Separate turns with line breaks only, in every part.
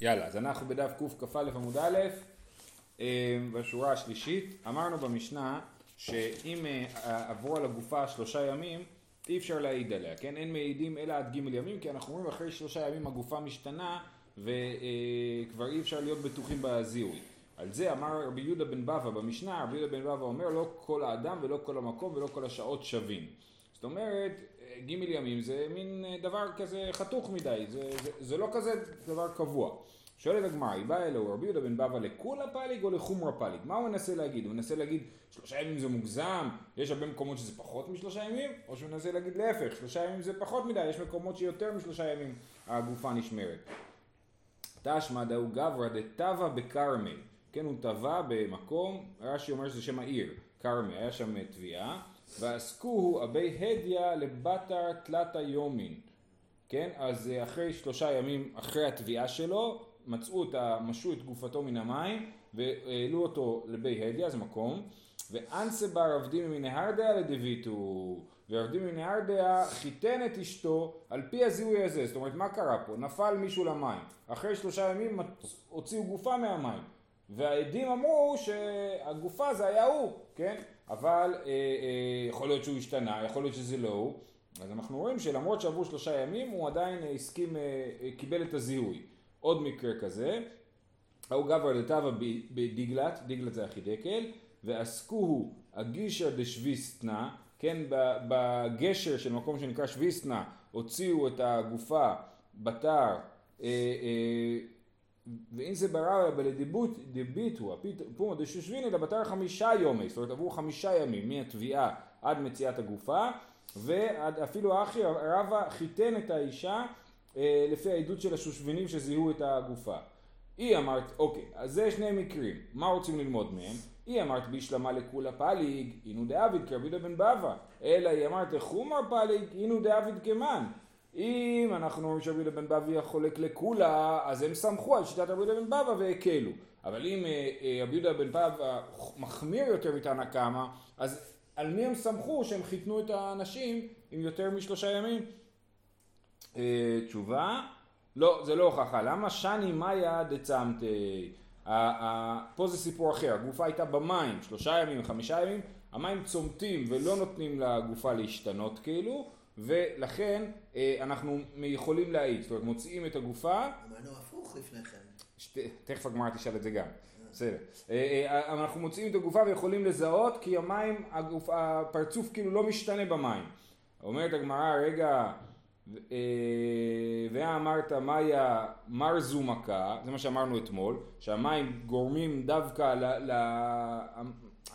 יאללה, אז אנחנו בדף קכ"א עמוד א', אה, בשורה השלישית, אמרנו במשנה שאם אה, עברו על הגופה שלושה ימים, אי אפשר להעיד עליה, כן? אין מעידים אלא עד ג' ימים, כי אנחנו אומרים אחרי שלושה ימים הגופה משתנה וכבר אי אפשר להיות בטוחים בזיהוי. על זה אמר רבי יהודה בן בבא במשנה, רבי יהודה בן בבא אומר לא כל האדם ולא כל המקום ולא כל השעות שווים. זאת אומרת, ג' ימים זה מין דבר כזה חתוך מדי, זה, זה, זה לא כזה דבר קבוע. שואלת הגמרא, היא באה אלוהו, רבי יהודה בן בבא לכולה פליג או לחומרה פליג? מה הוא מנסה להגיד? הוא מנסה להגיד שלושה ימים זה מוגזם, יש הרבה מקומות שזה פחות משלושה ימים, או שהוא מנסה להגיד להפך, שלושה ימים זה פחות מדי, יש מקומות שיותר משלושה ימים הגופה נשמרת. תשמע דאו גברא דתבה בכרמל, כן הוא טבע במקום, רש"י אומר שזה שם העיר, כרמל, היה שם תביעה, ועסקוהו אבי הדיא לבתר תלתה יומין, כן, אז אחרי שלושה ימים אחרי התביעה שלו, מצאו את, משו את גופתו מן המים והעלו אותו לבי הדיא, זה מקום, ואנסה בר עבדים מנהרדיה לדביטו, ועבדים מנהרדיה חיתן את אשתו על פי הזיהוי הזה, זאת אומרת מה קרה פה? נפל מישהו למים, אחרי שלושה ימים הוציאו גופה מהמים, והעדים אמרו שהגופה זה היה הוא, כן? אבל אה, אה, יכול להיות שהוא השתנה, יכול להיות שזה לא הוא, אז אנחנו רואים שלמרות שעברו שלושה ימים הוא עדיין הסכים, אה, אה, קיבל את הזיהוי. עוד מקרה כזה, ההוא גבר לטבה בדיגלת, דיגלת זה החידקל, ועסקוהו הגישר דשוויסטנה, כן, בגשר של מקום שנקרא שוויסטנה, הוציאו את הגופה בתר, אה, אה, ואם זה ברר בלדיביטו, פומו דשושביני לבתר חמישה יומי, זאת אומרת עברו חמישה ימים מהתביעה עד מציאת הגופה, ואפילו אחי רבא חיתן את האישה אה, לפי העדות של השושבינים שזיהו את הגופה. היא אמרת, אוקיי, אז זה שני מקרים, מה רוצים ללמוד מהם? היא אמרת בישלמה לכולה פליג, אינו דאביד כרבי יהודה בן בבא, אלא היא אמרת חומר פליג, אינו דאביד כמן. אם אנחנו אומרים שרבי יהודה בן בבא חולק לכולה, אז הם סמכו על שיטת רבי יהודה בן בבא והקלו. אבל אם אה, אה, רבי יהודה בן בבא מחמיר יותר מתנא קמא, אז על מי הם סמכו שהם חיתנו את האנשים עם יותר משלושה ימים? אה, תשובה, לא, זה לא הוכחה. למה שני מאיה דצמתי? פה זה סיפור אחר, הגופה הייתה במים שלושה ימים, חמישה ימים, המים צומתים ולא נותנים לגופה להשתנות כאילו, ולכן אה, אנחנו יכולים להעיד, זאת אומרת מוציאים את הגופה.
אמרנו הפוך לפני כן.
תכף הגמרא תשאל את זה גם. בסדר. אה, אנחנו מוציאים את הגופה ויכולים לזהות כי המים, הפרצוף כאילו לא משתנה במים. אומרת הגמרא, רגע, אה, ואמרת מאיה מרזו מכה, זה מה שאמרנו אתמול, שהמים גורמים דווקא ל... ל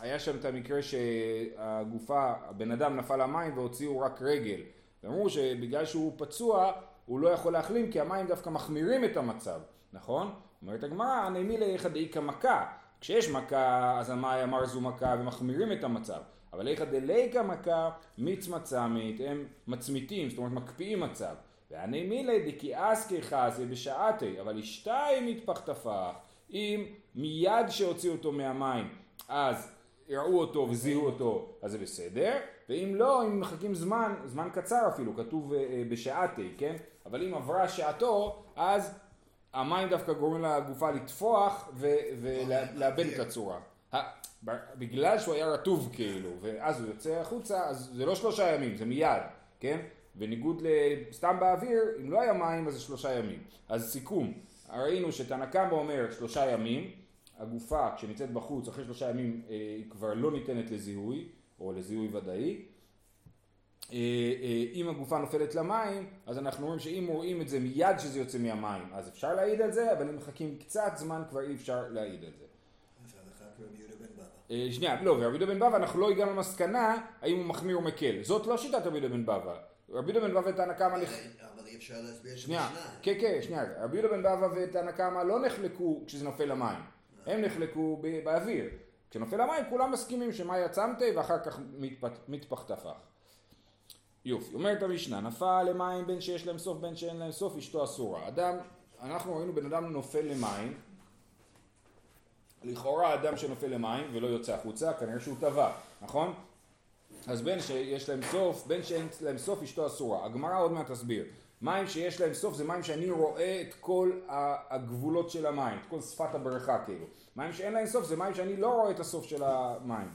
היה שם את המקרה שהגופה, הבן אדם נפל למים והוציאו רק רגל. ואמרו שבגלל שהוא פצוע הוא לא יכול להחלים כי המים דווקא מחמירים את המצב, נכון? אומרת הגמרא, נעמי ליחא דאיכא מכה. כשיש מכה אז המאיה מרזו מכה ומחמירים את המצב. אבל איכא דליקא מכה מצמצמית, הם מצמיתים, זאת אומרת מקפיאים מצב. ואני מילי דכי אסקי חסי בשעתי, אבל אשתיים מתפחתפח, אם מיד שהוציאו אותו מהמים, אז יראו אותו וזיהו אותו, אז זה בסדר, ואם לא, אם מחכים זמן, זמן קצר אפילו, כתוב אה, בשעתי, כן? אבל אם עברה שעתו, אז המים דווקא גורמים לגופה לטפוח ולאבד את הצורה. בגלל שהוא היה רטוב כאילו, ואז הוא יוצא החוצה, אז זה לא שלושה ימים, זה מיד, כן? בניגוד לסתם באוויר, אם לא היה מים אז זה שלושה ימים. אז סיכום, ראינו שתנא קמא אומר שלושה ימים, הגופה כשנמצאת בחוץ אחרי שלושה ימים אה, היא כבר לא ניתנת לזיהוי, או לזיהוי ודאי. אה, אה, אם הגופה נופלת למים, אז אנחנו אומרים שאם רואים את זה מיד שזה יוצא מהמים, אז אפשר להעיד על זה, אבל אם מחכים קצת זמן כבר אי אפשר להעיד על זה. שנייה, לא, ורבי יהודה בן בבא אנחנו לא הגענו למסקנה האם הוא מחמיר או מקל. זאת לא שיטת רבי יהודה בן בבא. רבי יהודה בן בבא ותנא קמא...
אבל אי אפשר להסביר
שנייה, כן, כן, שנייה. רבי יהודה בן בבא ותנא קמא לא נחלקו כשזה נופל למים. הם נחלקו באוויר. כשנופל למים כולם מסכימים שמה יצמתי ואחר כך מתפח טפח. יופי, אומרת המשנה, נפל למים בין שיש להם סוף בין שאין להם סוף אשתו אסורה. אדם, אנחנו ראינו בן אדם נופל למים לכאורה אדם שנופל למים ולא יוצא החוצה, כנראה שהוא טבע, נכון? אז בין שיש להם סוף, בין שאין להם סוף אשתו אסורה. הגמרא עוד מעט תסביר. מים שיש להם סוף זה מים שאני רואה את כל הגבולות של המים, את כל שפת הבריכה כאילו. מים שאין להם סוף זה מים שאני לא רואה את הסוף של המים.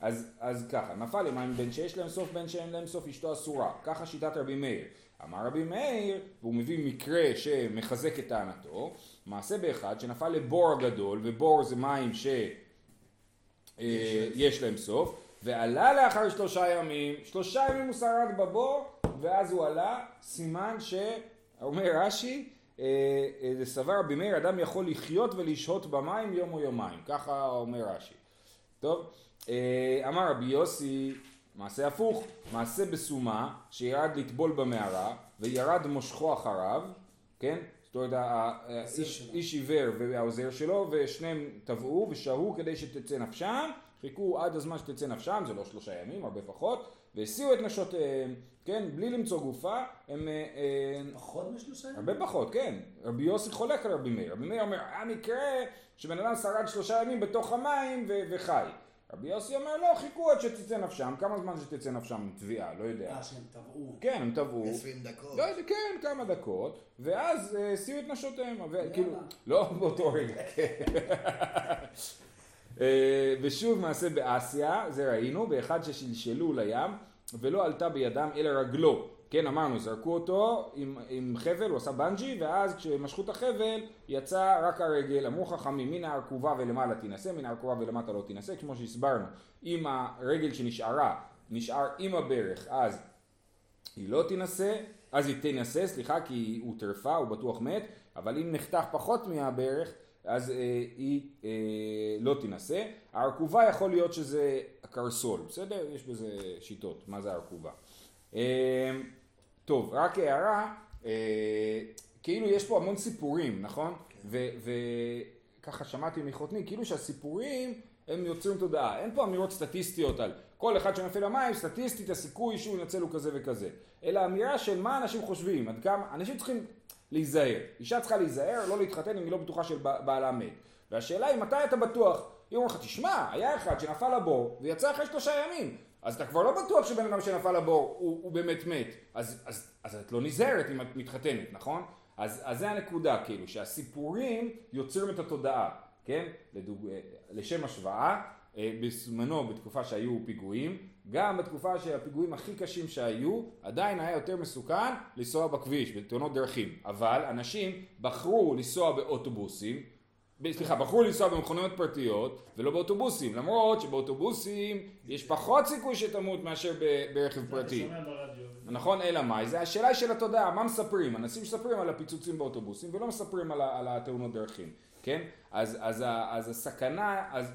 אז, אז ככה, נפל למים בין שיש להם סוף בין שאין להם סוף אשתו אסורה. ככה שיטת רבי מאיר. אמר רבי מאיר, והוא מביא מקרה שמחזק את טענתו, מעשה באחד שנפל לבור הגדול, ובור זה מים שיש אה, להם סוף, ועלה לאחר שלושה ימים, שלושה ימים הוא שרד בבור, ואז הוא עלה, סימן שאומר רש"י, אה, אה, סבר רבי מאיר, אדם יכול לחיות ולשהות במים יום או יומיים, ככה אומר רש"י. טוב, אמר רבי יוסי, מעשה הפוך, מעשה בסומה שירד לטבול במערה וירד מושכו אחריו, כן? זאת אומרת האיש, איש עיוור והעוזר שלו ושניהם טבעו ושהו כדי שתצא נפשם, חיכו עד הזמן שתצא נפשם, זה לא שלושה ימים, הרבה פחות, והסיעו את נשותיהם, כן? בלי למצוא גופה, הם... אה,
פחות משלושה ימים?
הרבה פחות, כן. רבי יוסי חולק על רבי מאיר. רבי מאיר אומר, היה מקרה שבן אדם שרד שלושה ימים בתוך המים וחי. רבי יוסי אומר לא, חיכו עד שתצא נפשם, כמה זמן שתצא נפשם תביעה, לא יודע.
אה, שהם טבעו.
כן, הם טבעו.
20 דקות.
לא, כן, כמה דקות, ואז הסיעו אה, את נשותיהם, כאילו, לא באותו רגע, כן. אה, ושוב מעשה באסיה, זה ראינו, באחד ששלשלו לים, ולא עלתה בידם אלא רגלו. כן, אמרנו, זרקו אותו עם, עם חבל, הוא עשה בנג'י, ואז כשמשכו את החבל, יצא רק הרגל. אמרו חכמים, מן הארכובה ולמעלה תינשא, מן הארכובה ולמטה לא תינשא, כמו שהסברנו. אם הרגל שנשארה, נשאר עם הברך, אז היא לא תינשא, אז היא תינשא, סליחה, כי הוא טרפה, הוא בטוח מת, אבל אם נחתך פחות מהברך, אז אה, היא אה, לא תינשא. הארכובה יכול להיות שזה קרסול, בסדר? יש בזה שיטות, מה זה הארכובה. אה, טוב, רק הערה, אה, כאילו יש פה המון סיפורים, נכון? כן. וככה שמעתי מחותני, כאילו שהסיפורים הם יוצרים תודעה. אין פה אמירות סטטיסטיות על כל אחד שנופל למים, סטטיסטית הסיכוי שהוא ינצל הוא כזה וכזה. אלא אמירה של מה אנשים חושבים, עד כמה, אנשים צריכים להיזהר. אישה צריכה להיזהר, לא להתחתן אם היא לא בטוחה של בעלה מת. והשאלה היא מתי אתה בטוח. היא אומרת לך, תשמע, היה אחד שנפל לבור ויצא אחרי שלושה ימים. אז אתה כבר לא בטוח שבן אדם שנפל לבור הוא, הוא באמת מת. אז, אז, אז את לא נזהרת אם את מתחתנת, נכון? אז, אז זה הנקודה, כאילו, שהסיפורים יוצרים את התודעה, כן? לדוג... לשם השוואה, אה, בזמנו, בתקופה שהיו פיגועים, גם בתקופה שהפיגועים הכי קשים שהיו, עדיין היה יותר מסוכן לנסוע בכביש, בתאונות דרכים. אבל אנשים בחרו לנסוע באוטובוסים, סליחה, בחרו לנסוע במכוניות פרטיות ולא באוטובוסים, למרות שבאוטובוסים יש פחות סיכוי שתמות מאשר ברכב פרטי. נכון, אלא מאי? זה השאלה של התודעה, מה מספרים? אנשים מספרים על הפיצוצים באוטובוסים ולא מספרים על, על התאונות דרכים, כן? אז, אז, אז הסכנה, אז,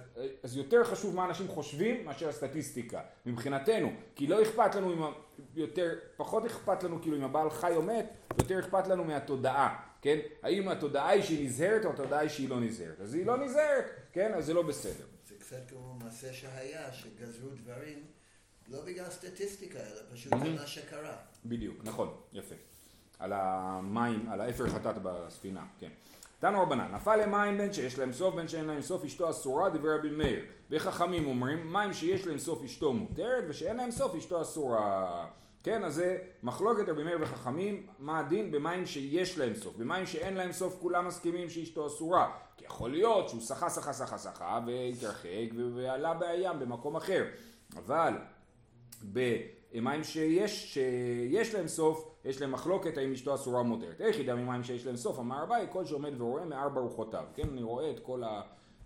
אז יותר חשוב מה אנשים חושבים מאשר הסטטיסטיקה, מבחינתנו, כי לא אכפת לנו עם, יותר, פחות אכפת לנו כאילו אם הבעל חי או מת, יותר אכפת לנו מהתודעה. כן? האם התודעה היא שהיא נזהרת או התודעה היא שהיא לא נזהרת? אז היא לא נזהרת, כן? אז זה לא בסדר.
זה קצת כמו מעשה שהיה, שגזרו דברים לא בגלל סטטיסטיקה, אלא פשוט על מה שקרה.
בדיוק, נכון, יפה. על המים, על האפר חטאת בספינה, כן. תנו רבנן, נפל למים בין שיש להם סוף בין שאין להם סוף אשתו אסורה דברי רבי מאיר. וחכמים אומרים מים שיש להם סוף אשתו מותרת ושאין להם סוף אשתו אסורה. כן, אז זה מחלוקת רבי מאיר וחכמים, מה הדין במים שיש להם סוף. במים שאין להם סוף כולם מסכימים שאשתו אסורה. כי יכול להיות שהוא שחה שחה שחה שחה והתרחק ועלה בים במקום אחר. אבל במים שיש, שיש להם סוף, יש להם מחלוקת האם אשתו אסורה מותרת. איך ידע ממים שיש להם סוף? אמר אביי, כל שעומד ורואה מארבע רוחותיו. כן, אני רואה את כל, ה,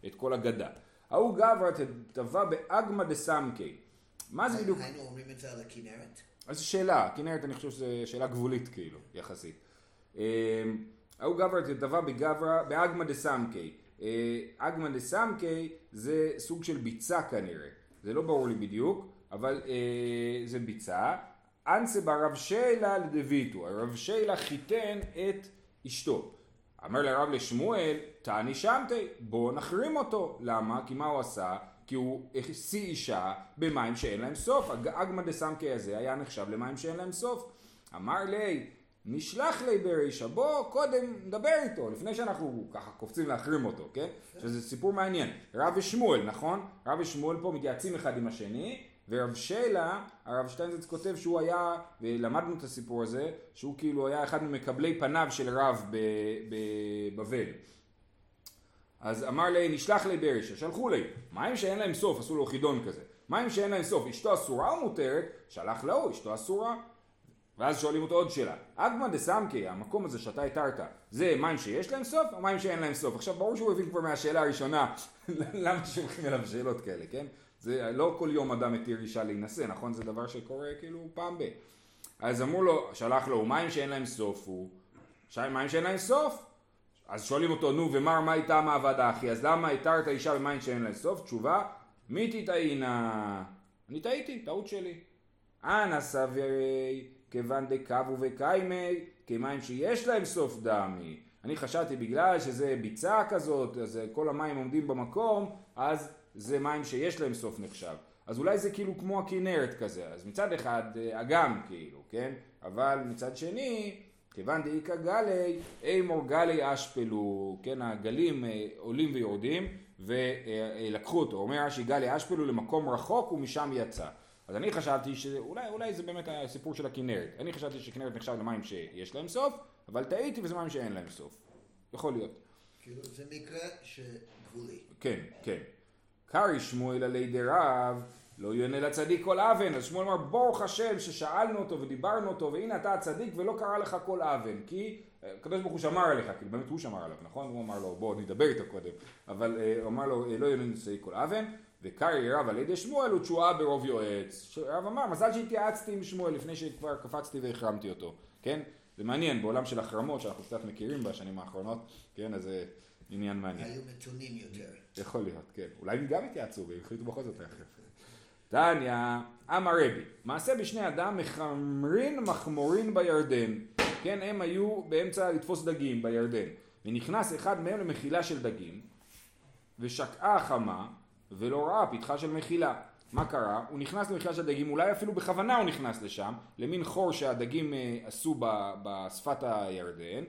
את כל הגדה. ההוא גברא תטבע באגמא דסמקי. מה זה בדיוק?
היינו אומרים את זה על הכנרת?
אז שאלה, כנרת אני חושב שזו שאלה גבולית כאילו, יחסית. ההוא גברא תטבע בגברא באגמא דסמקי. אגמא דסמקי זה סוג של ביצה כנראה. זה לא ברור לי בדיוק. אבל אה, זה ביצה. אנסה ברב שיילה לדביטו, הרב שיילה חיתן את אשתו. אמר לרב לשמואל, תעני שמתי, בוא נחרים אותו. למה? כי מה הוא עשה? כי הוא השיא אישה במים שאין להם סוף. אגמא דסמקי הזה היה נחשב למים שאין להם סוף. אמר לי, נשלח לי ברישה, בוא קודם נדבר איתו, לפני שאנחנו ככה קופצים להחרים אותו, כן? שזה סיפור מעניין. רב ושמואל, נכון? רב ושמואל פה מתייעצים אחד עם השני, ורב שלה, הרב שטיינזץ כותב שהוא היה, ולמדנו את הסיפור הזה, שהוא כאילו היה אחד ממקבלי פניו של רב בבבל. אז אמר לי, נשלח לי ברשע, שלחו לי, מים שאין להם סוף, עשו לו חידון כזה. מים שאין להם סוף, אשתו אסורה או מותרת? שלח לו, אשתו אסורה. ואז שואלים אותו עוד שאלה, אגמא דסמקי, המקום הזה שאתה התרת, זה מים שיש להם סוף או מים שאין להם סוף? עכשיו ברור שהוא הבין כבר מהשאלה הראשונה, למה שולחים אליו שאלות כאלה, כן? זה לא כל יום אדם מתיר אישה להינשא, נכון? זה דבר שקורה כאילו פעם ב... אז אמרו לו, שלח לו, מים שאין להם סוף הוא, מים שאין להם סוף? אז שואלים אותו, נו ומר מה איתה מעבדה אחי, אז למה התרת אישה במים שאין להם סוף? תשובה, מי תטעינה? אני טעיתי, טעות שלי. אנא סבירי, כיוון דקבו וקיימי, כמים שיש להם סוף דמי. אני חשבתי בגלל שזה ביצה כזאת, אז כל המים עומדים במקום, אז זה מים שיש להם סוף נחשב. אז אולי זה כאילו כמו הכנרת כזה, אז מצד אחד אה, אגם כאילו, כן? אבל מצד שני, כיוון דאיכא גלי, אימור גלי אשפלו, כן? הגלים אה, עולים ויורדים ולקחו אותו. אומר רש"י גלי אשפלו למקום רחוק ומשם יצא. אז אני חשבתי שאולי זה באמת הסיפור של הכנרת. אני חשבתי שכנרת נחשב למים שיש להם סוף, אבל טעיתי וזה מים שאין להם סוף. יכול להיות.
כאילו זה מקרה שגבולי.
כן, כן. קרי שמואל עלי דרב, לא יענה לצדיק כל אבן. אז שמואל אמר, ברוך השם ששאלנו אותו ודיברנו אותו, והנה אתה הצדיק ולא קרה לך כל אבן. כי אה, הקדוש ברוך הוא שמר עליך, כאילו באמת הוא שמר עליו, נכון? הוא אמר לו, בוא נדבר איתו קודם. אבל אה, הוא אמר לו, לא יענה לצדיק כל אבן. וקרי רב על ידי שמואל הוא תשועה ברוב יועץ. רב אמר, מזל שהתייעצתי עם שמואל לפני שכבר קפצתי והחרמתי אותו, כן? זה מעניין, בעולם של החרמות שאנחנו קצת מכירים בשנים האחרונות, כן? אז זה עניין מעניין.
היו מתונים יותר.
יכול להיות, כן. אולי הם גם התייעצו והחליטו בכל זאת תכף. תניא, אמר רבי, מעשה בשני אדם מחמרין מחמורין בירדן. כן, הם היו באמצע לתפוס דגים בירדן. ונכנס אחד מהם למחילה של דגים, ושקעה החמה, ולא ראה פתחה של מחילה. מה קרה? הוא נכנס למחילה של דגים, אולי אפילו בכוונה הוא נכנס לשם, למין חור שהדגים אה, עשו בשפת הירדן,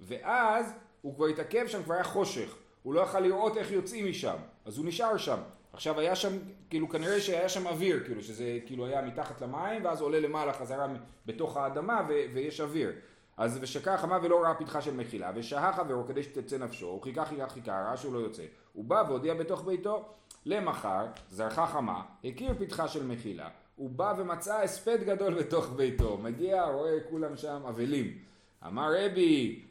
ואז הוא כבר התעכב שם, כבר היה חושך, הוא לא יכל לראות איך יוצאים משם, אז הוא נשאר שם. עכשיו היה שם, כאילו כנראה שהיה שם אוויר, כאילו שזה כאילו היה מתחת למים, ואז עולה למעלה חזרה בתוך האדמה ו- ויש אוויר. אז ושקע החמה ולא ראה פתחה של מחילה, ושהה חברו כדי שתצא נפשו, הוא חיכה חיכה חיכה, ראה שהוא לא יוצא. הוא בא והודיע בתוך ביתו, למחר זרחה חמה, הכיר פתחה של מחילה, הוא בא ומצא הספד גדול בתוך ביתו, מגיע, רואה כולם שם אבלים. אמר רבי,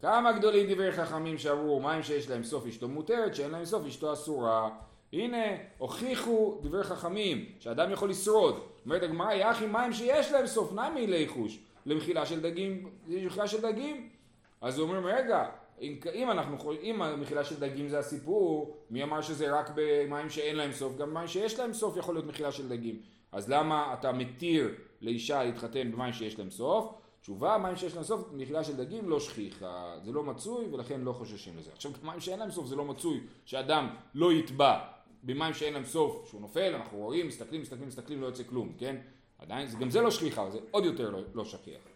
כמה גדולים דברי חכמים שאמרו מים שיש להם סוף אשתו מותרת, שאין להם סוף אשתו אסורה. הנה, הוכיחו דברי חכמים, שאדם יכול לשרוד. אומרת הגמרא, יחי מים שיש להם סוף, נמי ליחוש, למחילה של דגים, למחילה של דגים. אז הוא אומר, רגע, אם, אם אנחנו, אם המחילה של דגים זה הסיפור, מי אמר שזה רק במים שאין להם סוף? גם מים שיש להם סוף יכול להיות מחילה של דגים. אז למה אתה מתיר לאישה להתחתן במים שיש להם סוף? תשובה, מים שיש להם סוף, מחילה של דגים לא שכיחה, זה לא מצוי ולכן לא חוששים לזה. עכשיו, מים שאין להם סוף זה לא מצוי, שאדם לא יטבע במים שאין להם סוף, שהוא נופל, אנחנו רואים, מסתכלים, מסתכלים, מסתכלים, לא יוצא כלום, כן? עדיין, גם זה לא שכיחה, זה עוד יותר לא, לא שכיח.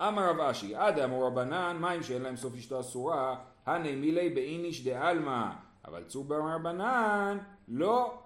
אמר רב אשי, עד אמור רבנן, מים שאין להם סוף אשתו אסורה, הנה מילי באיניש דעלמא, אבל צובר רבנן, לא,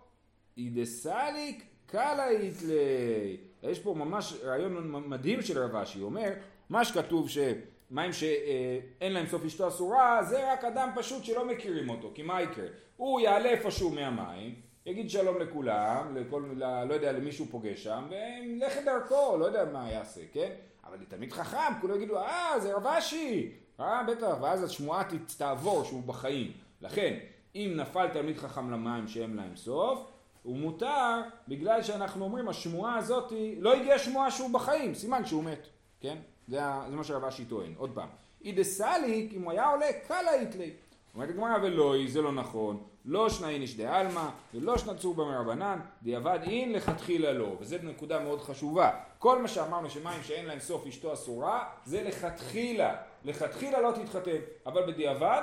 אידסליק קלה איתלי. יש פה ממש רעיון מדהים של רב אשי, הוא אומר, מה שכתוב שמים שאין להם סוף אשתו אסורה, זה רק אדם פשוט שלא מכירים אותו, כי מה יקרה? הוא יעלה איפשהו מהמים, יגיד שלום לכולם, לכל, לא יודע, למי שהוא פוגש שם, ולך דרכו, לא יודע מה יעשה, כן? אבל לתלמיד חכם, כולם יגידו, אה, זה רב אשי, אה, בטח, ואז השמועה תעבור שהוא בחיים. לכן, אם נפל תלמיד חכם למים שאין להם סוף, הוא מותר בגלל שאנחנו אומרים השמועה הזאת, לא הגיעה שמועה שהוא בחיים, סימן שהוא מת, כן? זה, זה מה שרב אשי טוען. עוד פעם, אידה סליק, אם הוא היה עולה, קלה איתלי. אומרת הגמרא ולא, זה לא נכון, לא שנאי נשדי עלמא ולא שנצור במרבנן, דיעבד אין לכתחילה לא, וזו נקודה מאוד חשובה. כל מה שאמרנו שמים שאין להם סוף אשתו אסורה, זה לכתחילה. לכתחילה לא תתחתן, אבל בדיעבד,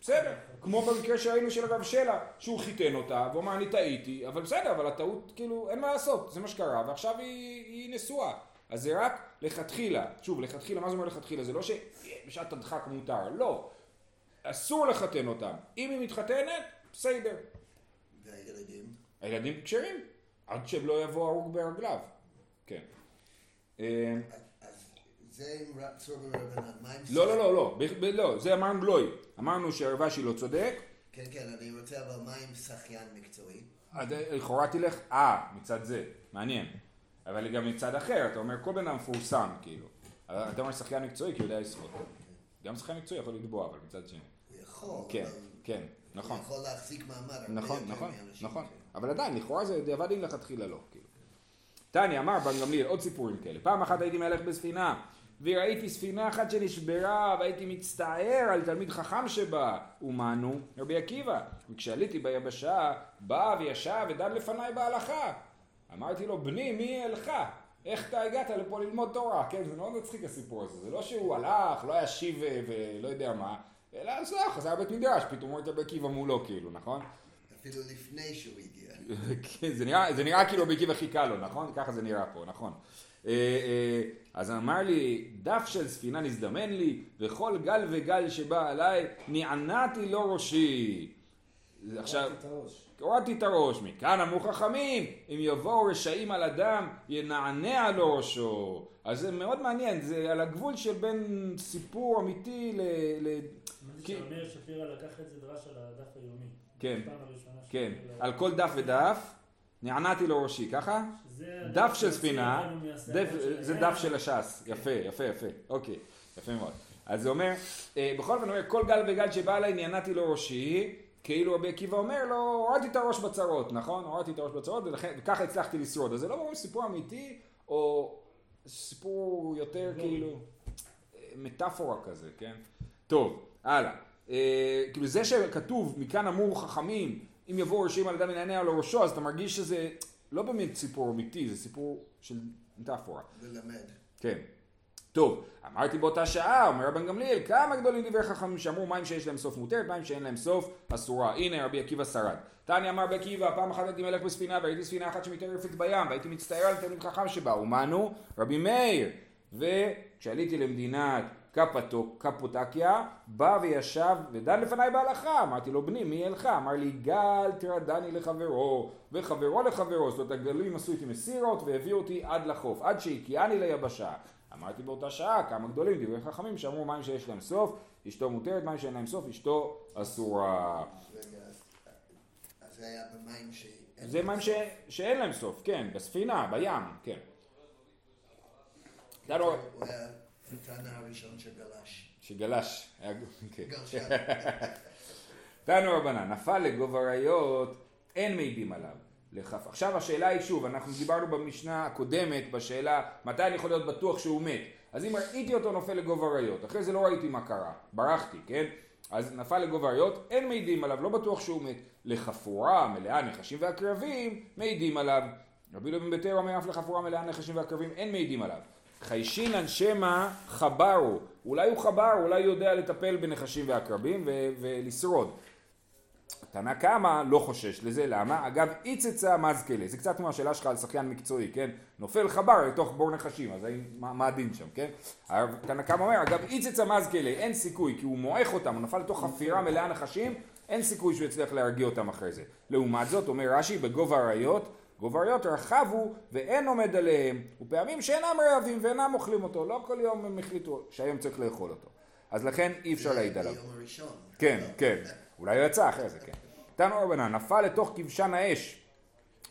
בסדר. כמו במקרה שראינו של הרב שלה, שהוא חיתן אותה, והוא אמר אני טעיתי, אבל בסדר, אבל הטעות כאילו אין מה לעשות, זה מה שקרה, ועכשיו היא, היא נשואה. אז זה רק לכתחילה, שוב, לכתחילה, מה זה אומר לכתחילה? זה לא שבשעת הדחק מותר, לא. אסור לחתן אותם. אם היא מתחתנת, בסדר.
והילדים?
הילדים כשרים, עד שהם לא יבוא הרוג ברגליו. כן. אה,
זה ברבנן. מה עם
לא, לא, לא, לא, לא, זה אמרנו גלוי. אמרנו שרבשי לא צודק,
כן, כן, אני רוצה, אבל מה עם שחיין מקצועי?
אז לכאורה תלך, אה, מצד זה, מעניין. אבל גם מצד אחר, אתה אומר כל בן אדם מפורסם, כאילו. אתה אומר שחקן מקצועי כי הוא יודע לשחות. גם שחקן מקצועי יכול לתבוע, אבל מצד שני.
הוא יכול,
כן,
אבל
כן, נכון.
הוא יכול להחזיק מעמד הרבה
נכון,
יותר
נכון,
מאנשים.
נכון.
ש-
אבל עדיין, לכאורה זה דיעבד אם לכתחילה לא, כאילו. תניא אמר בן גמליאל, עוד סיפורים כאלה. פעם אחת הייתי מהלך בספינה, וראיתי ספינה אחת שנשברה, והייתי מצטער על תלמיד חכם שבה, ומנו רבי עקיבא. וכשעליתי ביבשה, בא וישב ודן לפניי בהלכה. אמרתי לו, בני, מי אלך? איך אתה הגעת לפה ללמוד תורה? כן, זה מאוד מצחיק הסיפור הזה. זה לא שהוא הלך, לא היה שיב ו- ולא יודע מה, אלא אז לא, חזר בית מדרש, פתאום רואה את רבי עקיבא מולו, כאילו, נכון?
אפילו לפני שהוא הגיע.
כן, זה נראה, זה נראה כאילו רבי עקיבא חיכה לו, נכון? ככה זה נראה פה, נכון. אה, אה, אז אמר לי, דף של ספינה נזדמן לי, וכל גל וגל שבא עליי, נענעתי לו ראשי. עכשיו,
הורדתי את הראש.
מכאן אמרו חכמים, אם יבואו רשעים על אדם, ינענע לו ראשו. אז זה מאוד מעניין, זה על הגבול של בין סיפור אמיתי ל... ל... כי-
שאמיר שפירא לקח את זה דרש על הדף היומי.
כן, כן, על כל דף ודף, נענעתי לו ראשי, ככה?
שזה
דף של ספינה, זה
הים.
דף של הש"ס, יפה, יפה, יפה, אוקיי, יפה מאוד. אז זה אומר, אה, בכל אופן, כל גל וגל שבא עליי נענעתי לו ראשי, כאילו רבי עקיבא אומר לו, הורדתי את הראש בצרות, נכון? הורדתי את הראש בצרות, ולכן- וככה הצלחתי לשרוד. אז זה לא ברור סיפור אמיתי, או סיפור יותר כאילו, אה, מטאפורה כזה, כן? טוב, הלאה. אה, כאילו זה שכתוב, מכאן אמרו חכמים, אם יבואו ראשים על אדם ינענע לו ראשו, אז אתה מרגיש שזה לא באמת סיפור אמיתי, זה סיפור של מטאפורה.
ללמד.
כן. טוב, אמרתי באותה שעה, אומר רבן גמליאל, כמה גדולים דברי חכמים שאמרו מים שיש להם סוף מותרת, מים שאין להם סוף אסורה. הנה רבי עקיבא שרד. תניא אמר רבי עקיבא, פעם אחת הייתי מלך בספינה וראיתי ספינה אחת שמתערפת בים, והייתי מצטער על תלמיד חכם שבא, ומנו רבי מאיר. וכשעליתי למדינת קפטו, קפוטקיה, בא וישב ודן לפניי בהלכה, אמרתי לו בני מי אלך? אמר לי גל תרדני לחברו וחברו לחברו, זאת אומרת הגלים עשו איתי מסירות והביאו אותי עד לחוף, עד שהקיאני ליבשה. אמרתי באותה שעה כמה גדולים דברי חכמים שאמרו מים שיש להם סוף, אשתו מותרת, מים שאין להם סוף, אשתו אסורה.
זה היה במים ש...
זה מים. שאין להם סוף, כן, בספינה, בים, כן. אתה לא...
הוא היה הטענה הראשון שגלש.
שגלש. כן. תנו רבנן, נפל לגובה אריות, אין מעידים עליו. לכף. עכשיו השאלה היא שוב, אנחנו דיברנו במשנה הקודמת בשאלה מתי אני יכול להיות בטוח שהוא מת. אז אם ראיתי אותו נופל לגובה אריות, אחרי זה לא ראיתי מה קרה, ברחתי, כן? אז נפל לגובה אריות, אין מעידים עליו, לא בטוח שהוא מת. לחפורה מלאה נחשים ועקרבים, מעידים עליו. רבי לובין ביתר אומר אף לחפורה מלאה נחשים ועקרבים, אין מעידים עליו. חיישינן שמא חברו, אולי הוא חבר, אולי הוא יודע לטפל בנחשים ועקרבים ולשרוד. תנא קמא לא חושש לזה, למה? אגב, איצצה מזכלה, זה קצת כמו השאלה שלך על שחיין מקצועי, כן? נופל חבר לתוך בור נחשים, אז האם, מה, מה הדין שם, כן? תנא קמא אומר, אגב, איצצה מזכלה, אין סיכוי, כי הוא מועך אותם, הוא נפל לתוך חפירה מלאה נחשים, אין סיכוי שהוא יצליח להרגיע אותם אחרי זה. לעומת זאת, אומר רש"י, בגובה אריות, גובה אריות רחב הוא ואין עומד עליהם, ופעמים שאינם רעבים ואינם אוכלים אותו, לא כל יום הם החליטו שהיום צריך לאכול אותו. אז לכן אי אפשר להעיד עליו. כן, כן. אולי הוא יצא אחרי זה, כן. תנו רבנן, נפל לתוך כבשן האש.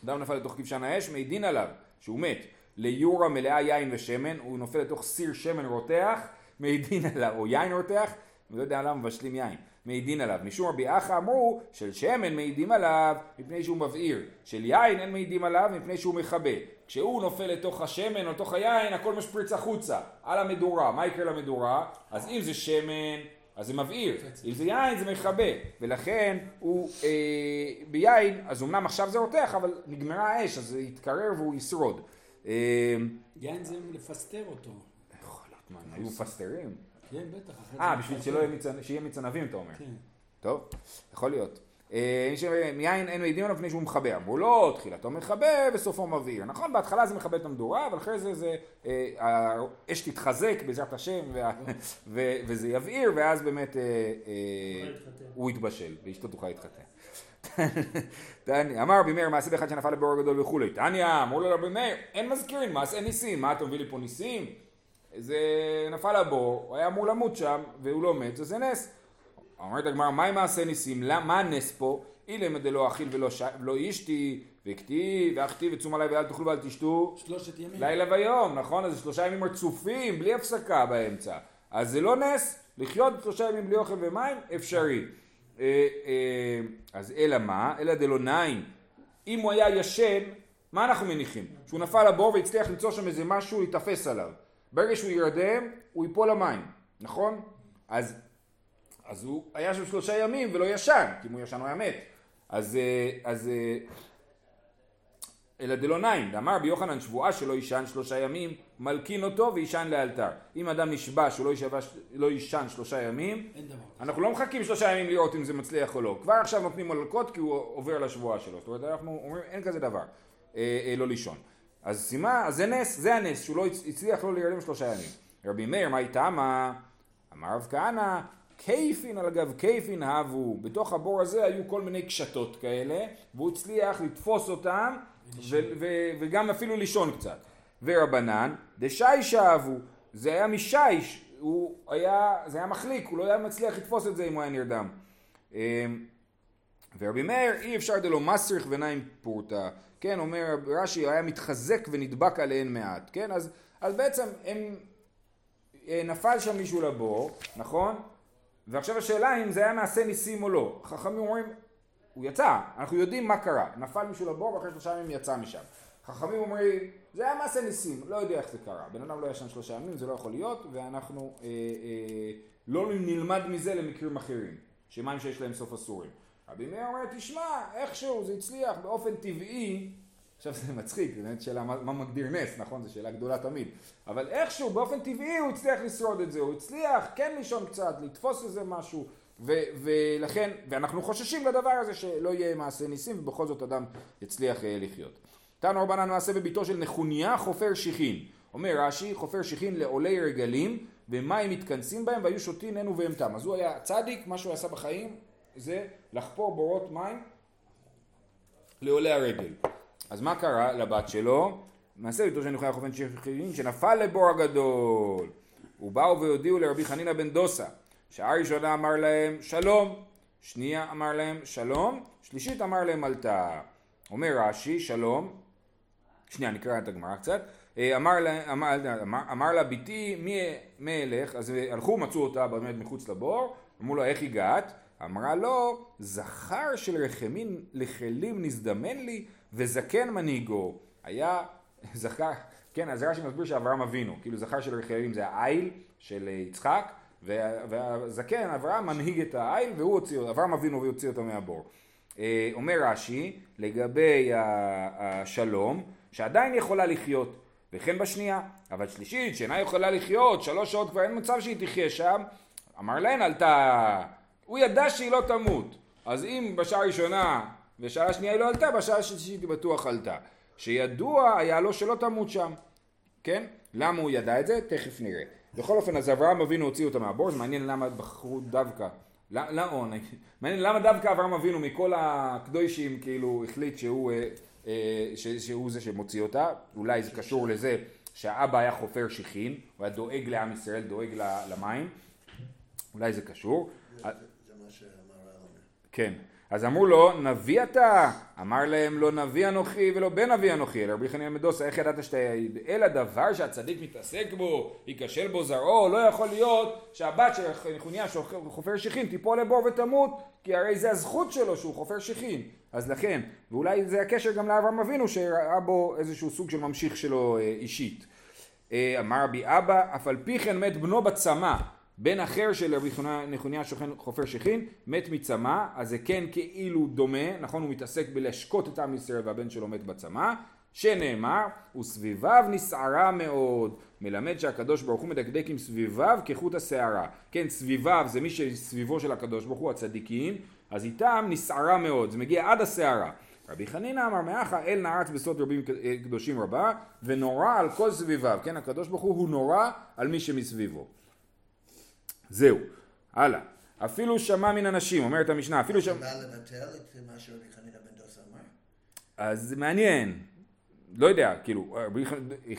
אדם נפל לתוך כבשן האש, מעידין עליו שהוא מת. ליורה מלאה יין ושמן, הוא נופל לתוך סיר שמן רותח, מעידין עליו, או יין רותח, אני לא יודע למה מבשלים יין, מעידין עליו. משום רבי אחא אמרו, של שמן מעידים עליו מפני שהוא מבעיר, של יין אין מעידים עליו מפני שהוא מכבה. כשהוא נופל לתוך השמן או לתוך היין, הכל משפריץ החוצה, על המדורה. מה יקרה למדורה? אז אם זה שמן, אז זה מבעיר, אם זה יין זה מכבה, ולכן הוא אה, ביין, אז אמנם עכשיו זה רותח, אבל נגמרה האש, אז זה יתקרר והוא ישרוד. אה,
יין זה לפסטר אותו.
יכול להיות, מה, היו מפסטרים?
כן, בטח.
אה, בשביל. שלא יהיה מיץ ענבים אתה אומר.
כן.
טוב, יכול להיות. אה, מי שמיין אין מעידים עליו לפני שהוא מכבה. אמרו לא, תחילתו מכבה וסופו מבעיר. נכון, בהתחלה זה מכבה את המדורה, אבל אחרי זה זה, אה, האש תתחזק בעזרת השם, וזה יבעיר, ואז באמת אה. הוא יתבשל, ואשתו תוכל להתחתן. אמר רבי מאיר מעשה באחד שנפל לבור גדול וכולי. תניא, אמרו לו רבי מאיר, אין מזכירים, מעשה ניסים, מה אתה מביא לי פה ניסים? זה נפל לבור, הוא היה אמור למות שם, והוא לא מת, אז זה נס. אומרת הגמרא, מה עם מעשה ניסים? מה הנס פה? אילם דלא אכיל ולא אישתי, וכתיב, ואכתיב וצום עלי ואל תאכלו ואל תשתו.
שלושת ימים.
לילה ויום, נכון? אז זה שלושה ימים רצופים, בלי הפסקה באמצע. אז זה לא נס, לחיות שלושה ימים בלי אוכל ומים, אפשרי. אה, אה, אז אלא מה? אלא דלא נעים. אם הוא היה ישן, מה אנחנו מניחים? שהוא נפל לבור והצליח למצוא שם איזה משהו להיתפס עליו. ברגע שהוא ירדם, הוא ייפול למים, נכון? אז, אז הוא היה שם שלושה ימים ולא ישן, כי אם הוא ישן הוא היה מת. אז, אה, אז אה, אלא דלא נעים, דאמר רבי יוחנן שבועה שלא יישן שלושה ימים, מלקין אותו ויישן לאלתר. אם אדם נשבע שהוא לא יישבע, לא יישן שלושה ימים. אנחנו לא מחכים שלושה ימים לראות אם זה מצליח או לא. כבר עכשיו נותנים לו ללקות כי הוא עובר לשבועה שלו. זאת אומרת, אנחנו אומרים, אין כזה דבר, אה, אה, לא לישון. אז סימה, אז זה נס, זה הנס, שהוא לא הצ- הצליח לא להירדם שלושה ימים. רבי מאיר, מה איתמה? אמר רב כהנא, קייפין על גב קייפין הבו. בתוך הבור הזה היו כל מיני קשתות כאלה, והוא הצליח לתפוס אותם, וגם אפילו לישון קצת. ורבנן, דשייש אהבו. זה היה משיש, הוא היה, זה היה מחליק, הוא לא היה מצליח לתפוס את זה אם הוא היה נרדם. אמ, ורבי מאיר, אי אפשר דלא מסריך ונעים פורתא. כן, אומר רש"י, היה מתחזק ונדבק עליהן מעט. כן, אז, אז בעצם הם, אה, נפל שם מישהו לבור, נכון? ועכשיו השאלה אם זה היה מעשה ניסים או לא. חכמים אומרים, הוא יצא, אנחנו יודעים מה קרה. נפל מישהו לבור ואחרי שלושה ימים יצא משם. חכמים אומרים, זה היה מעשה ניסים, לא יודע איך זה קרה. בן אדם לא ישן שלושה ימים, זה לא יכול להיות, ואנחנו אה, אה, לא נלמד מזה למקרים אחרים, שמים שיש להם סוף אסורים. רבי מאיר אומר, תשמע, איכשהו זה הצליח באופן טבעי, עכשיו זה מצחיק, זו באמת שאלה מה, מה מגדיר נס, נכון? זו שאלה גדולה תמיד. אבל איכשהו, באופן טבעי הוא הצליח לשרוד את זה, הוא הצליח כן לישון קצת, לתפוס איזה משהו, ו- ולכן, ואנחנו חוששים לדבר הזה שלא יהיה מעשה ניסים, ובכל זאת אדם יצליח אה, לחיות. תנו רבנן מעשה בביתו של נחוניה חופר שיחין. אומר רש"י, חופר שיחין לעולי רגלים, ומים מתכנסים בהם והיו שותים הן ובהמתם. אז הוא היה צדיק, מה שהוא עשה בחיים זה לחפור בורות מים לעולי הרגל. אז מה קרה לבת שלו? מעשה ביתו של נחוניה חופר שיחין שנפל לבור הגדול. ובאו והודיעו לרבי חנינא בן דוסה. שעה ראשונה אמר להם שלום, שנייה אמר להם שלום, שלישית אמר להם עלתה. אומר רש"י, שלום, שנייה נקרא את הגמרא קצת, אה, אמר לה, אמר, אמר, אמר לה ביתי מי, מי אלך, אז הלכו מצאו אותה באמת מחוץ לבור, אמרו לה איך הגעת? אמרה לו זכר של רחמין לחלים נזדמן לי וזקן מנהיגו היה זכר, כן אז רש"י מסביר שאברהם אבינו, כאילו זכר של רחלים זה העיל של יצחק וה- והזקן אברהם מנהיג את העיל והוא הוציא אותו, אברהם אבינו והוציא אותו מהבור. אה, אומר רש"י לגבי השלום שעדיין יכולה לחיות וכן בשנייה אבל שלישית שאינה יכולה לחיות שלוש שעות כבר אין מצב שהיא תחיה שם אמר להן עלתה הוא ידע שהיא לא תמות. אז אם בשעה הראשונה ושעה שנייה היא לא עלתה בשעה השלישית היא בטוח עלתה שידוע היה לו שלא תמות שם כן? למה הוא ידע את זה? תכף נראה. בכל אופן, אז אברהם אבינו הוציא אותה מהבור, זה מעניין למה בחרו דווקא. לא, לא, או, מעניין למה דווקא אברהם אבינו מכל הקדושים כאילו החליט שהוא, אה, אה, ש, שהוא זה שמוציא אותה, אולי זה קשור לזה שהאבא היה חופר שיחין, הוא היה דואג לעם ישראל, דואג למים, אולי זה קשור.
זה- זה זה מה שאמר אלונה.
כן. אז אמרו לו, נביא אתה? אמר להם, לא נביא אנוכי ולא בן נביא אנוכי, אלא רבי חנין מדוסה, איך ידעת שאתה יעיד? אלא דבר שהצדיק מתעסק בו, ייכשל בו זרעו, לא יכול להיות שהבת של נחוניה שחופר שיחין תיפול לבור ותמות, כי הרי זה הזכות שלו שהוא חופר שיחין. אז לכן, ואולי זה הקשר גם לאברהם אבינו, שראה בו איזשהו סוג של ממשיך שלו אה, אישית. אה, אמר רבי אבא, אף על פי כן מת בנו בצמא, בן אחר של רבי נחוניה שוכן חופר שכין, מת מצמא, אז זה כן כאילו דומה, נכון? הוא מתעסק בלהשקות את עם ישראל והבן שלו מת בצמא, שנאמר, וסביביו נסערה מאוד, מלמד שהקדוש ברוך הוא מדקדק עם סביביו כחוט השערה. כן, סביביו זה מי שסביבו של הקדוש ברוך הוא, הצדיקים, אז איתם נסערה מאוד, זה מגיע עד השערה. רבי חנינא אמר מאחה אל נעץ בסוד רבים קדושים רבה ונורא על כל סביביו, כן הקדוש ברוך הוא הוא נורא על מי שמסביבו. זהו, הלאה. אפילו שמע מן אנשים, אומרת המשנה, אפילו שמע...
בא לבטל את מה שרבי חנינא בן דוס אמר.
אז זה מעניין, לא יודע, כאילו,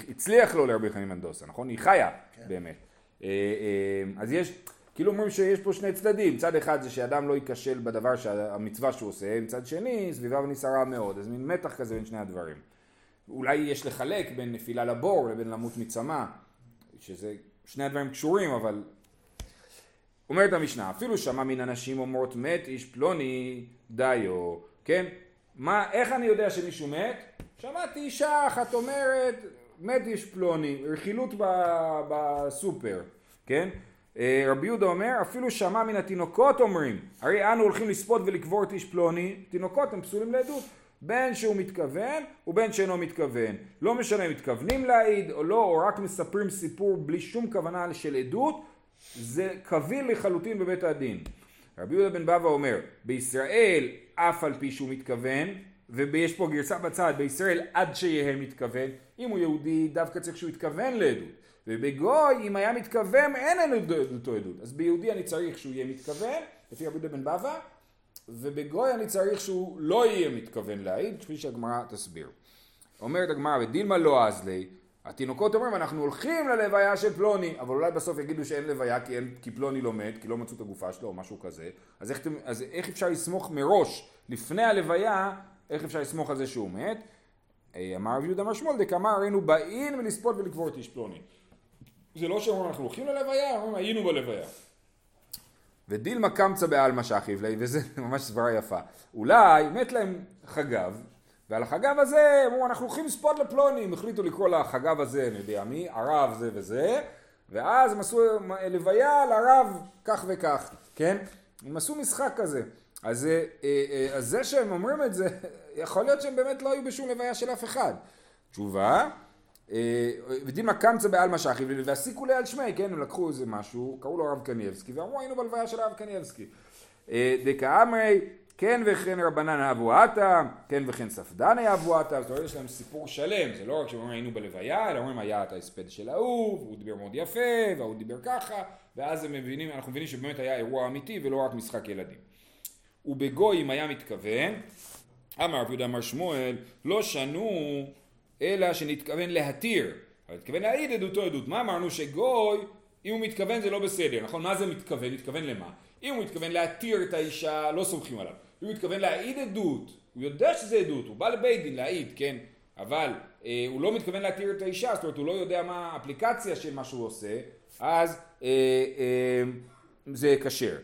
הצליח לו לרבי חנין מנדוסה, נכון? היא חיה,
כן.
באמת. אה, אה, אז יש, כאילו אומרים שיש פה שני צדדים, צד אחד זה שאדם לא ייכשל בדבר, שהמצווה שהוא עושה, מצד שני, סביביו נסערה מאוד, אז מין מתח כזה בין שני הדברים. אולי יש לחלק בין נפילה לבור לבין למות מצמא, שזה, שני הדברים קשורים, אבל אומרת המשנה, אפילו שמע מן הנשים אומרות מת איש פלוני דיו, כן? מה, איך אני יודע שמישהו מת? שמעתי אישה אחת אומרת מת איש פלוני, רכילות בסופר, כן? אה, רבי יהודה אומר, אפילו שמע מן התינוקות אומרים, הרי אנו הולכים לספוד ולקבור את איש פלוני, תינוקות הם פסולים לעדות, בין שהוא מתכוון ובין שאינו מתכוון. לא משנה אם מתכוונים להעיד או לא, או רק מספרים סיפור בלי שום כוונה של עדות, זה קביל לחלוטין בבית הדין. רבי יהודה בן בבא אומר, בישראל אף על פי שהוא מתכוון, ויש פה גרסה בצד, בישראל עד שיהיה מתכוון, אם הוא יהודי דווקא צריך שהוא יתכוון לעדות. ובגוי אם היה מתכוון אין עדותו עדות. אז ביהודי אני צריך שהוא יהיה מתכוון, לפי רבי יהודה בן בבא, ובגוי אני צריך שהוא לא יהיה מתכוון להעיד, כפי שהגמרא תסביר. אומרת הגמרא, ודילמה לא אז לי, התינוקות אומרים אנחנו הולכים ללוויה של פלוני, אבל אולי בסוף יגידו שאין לוויה כי, אין, כי פלוני לא מת, כי לא מצאו את הגופה שלו או משהו כזה, אז איך, אז איך אפשר לסמוך מראש, לפני הלוויה, איך אפשר לסמוך על זה שהוא מת? אה, אמר רבי יהודה מר שמואל, דקאמר הרינו באים ולספוד ולקבור את איש פלוני. זה לא שאומרים אנחנו הולכים ללוויה, אומרים היינו בלוויה. ודילמה קמצא בעלמא שכיב ליה, וזה ממש סברה יפה. אולי מת להם חגב, ועל החגב הזה אמרו אנחנו הולכים לספוד לפלוני, הם החליטו לקרוא לחגב הזה, אני יודע מי, הרב זה וזה, ואז הם עשו לוויה לרב כך וכך, כן? הם עשו משחק כזה. אז, אה, אה, אז זה שהם אומרים את זה, יכול להיות שהם באמת לא היו בשום לוויה של אף אחד. תשובה, אה, ודימה קמצא בעלמא שכיב והסיקו לי על שמי, כן, הם לקחו איזה משהו, קראו לו הרב קנייבסקי, ואמרו היינו בלוויה של הרב קנייבסקי. אה, דקאמרי, כן וכן רבנן אהבו עתה, כן וכן ספדן אהבו עתה, זאת אומרת יש להם סיפור שלם, זה לא רק שאומרים היינו בלוויה, אלא אומרים היה את ההספד של ההוא, והוא דיבר מאוד יפה, וההוא דיבר ככה, ואז הם מבינים, אנחנו מבינים שבאמת היה אירוע אמיתי ולא רק משחק ילדים. ובגוי אם היה מתכוון, אמר רבי יהודה אמר שמואל, לא שנו אלא שנתכוון להתיר, אבל התכוון להעיד עדותו עדות. מה אמרנו שגוי, אם הוא מתכוון זה לא בסדר, נכון? מה זה מתכוון? מתכוון למה? אם הוא מתכוון להתיר את האישה, לא סומכים עליו. הוא מתכוון להעיד עדות, הוא יודע שזה עדות, הוא בא לבית דין להעיד, כן? אבל אה, הוא לא מתכוון להתיר את האישה, זאת אומרת הוא לא יודע מה האפליקציה של מה שהוא עושה, אז אה, אה, זה כשר.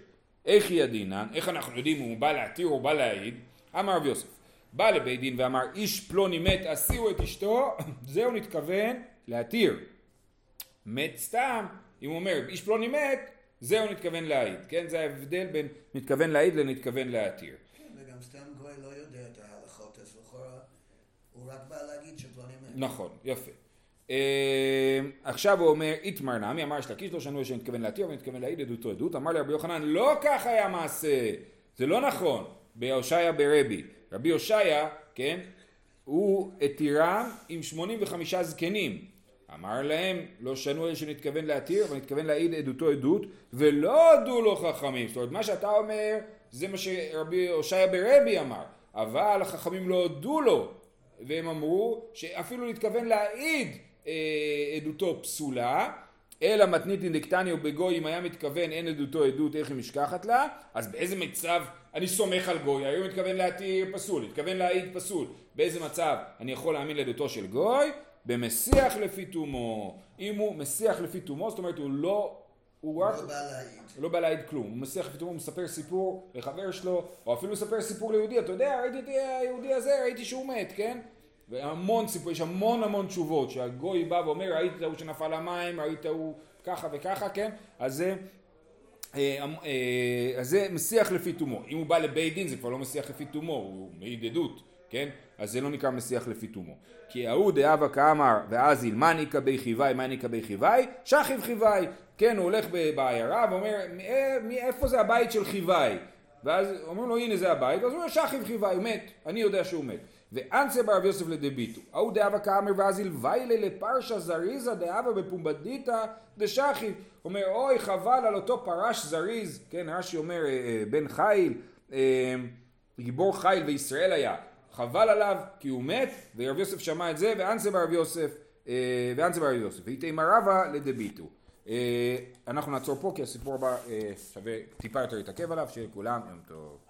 איך היא הדינן? איך אנחנו יודעים אם הוא בא להתיר או בא להעיד? אמר רב יוסף, בא לבית דין ואמר איש פלוני מת הסיעו את אשתו, זהו נתכוון להתיר. מת סתם, אם הוא אומר איש פלוני מת, זהו נתכוון להעיד, כן? זה ההבדל בין מתכוון להעיד לנתכוון להתיר.
כן, וגם סתם גוי לא יודע את ההלכות, אז לכאורה רק בא להגיד מת.
נכון, יפה. אה, עכשיו הוא אומר, איתמר נמי, אמר שלקיש לא שנו שנתכוון להתיר ונתכוון להעיד עדותו עדות, אמר לי רבי יוחנן, לא כך היה מעשה, זה לא נכון, בהושעיה ברבי. רבי הושעיה, כן, הוא התירם עם 85 זקנים. אמר להם, לא שנו אלה שנתכוון להתיר, אבל נתכוון להעיד עדותו עדות, ולא הודו לו חכמים. זאת אומרת, מה שאתה אומר, זה מה שרבי הושעיה ברבי אמר, אבל החכמים לא הודו לו, והם אמרו שאפילו להתכוון להעיד אה, עדותו פסולה, אלא מתניתין דקטניו בגוי אם היה מתכוון אין עדותו עדות איך היא משכחת לה, אז באיזה מצב אני סומך על גוי, היום מתכוון להתיר פסול, התכוון להעיד פסול, באיזה מצב אני יכול להאמין לעדותו של גוי? במסיח לפי תומו, אם הוא מסיח לפי תומו, זאת אומרת הוא לא, הוא רק,
לא בא להעיד.
הוא לא בא להעיד כלום, הוא לפי תומו, הוא מספר סיפור לחבר שלו, או אפילו מספר סיפור ליהודי, אתה יודע, ראיתי את היהודי הזה, ראיתי שהוא מת, כן? והמון סיפור, יש המון המון תשובות, שהגוי בא ואומר, ראיתי את ההוא שנפל למים, ראית ההוא ככה וככה, כן? אז זה, אה, אה, אז זה מסיח לפי תומו. אם הוא בא לבית דין זה כבר לא מסיח לפי תומו, הוא מעיד עדות, כן? אז זה לא נקרא מסיח לפי תומו. כי ההוא דאבה כאמר ואזיל מניקה בי חיוואי מניקה בי חיוואי שכיב חיוואי כן הוא הולך בעיירה ואומר "מא- מאיפה זה הבית של חיוואי? ואז אומרים לו הנה זה הבית. ואז הוא אומר שכיב חיוואי הוא מת אני יודע שהוא מת. ואנסה ברב יוסף לדביטו ההוא דאבה כאמר ואזיל ויילה לפרשה זריזה דאבה בפומבדיתא דשכיב אומר אוי חבל על אותו פרש זריז. כן רש"י אומר אה, אה, בן חיל אה, גיבור חיל וישראל היה. חבל עליו כי הוא מת ורב יוסף שמע את זה ואנסה ברב יוסף ואנסה ברב יוסף. ואיתמר רבא לדביטו אנחנו נעצור פה כי הסיפור הבא אה, שווה טיפה יותר להתעכב עליו. שיהיה לכולם יום טוב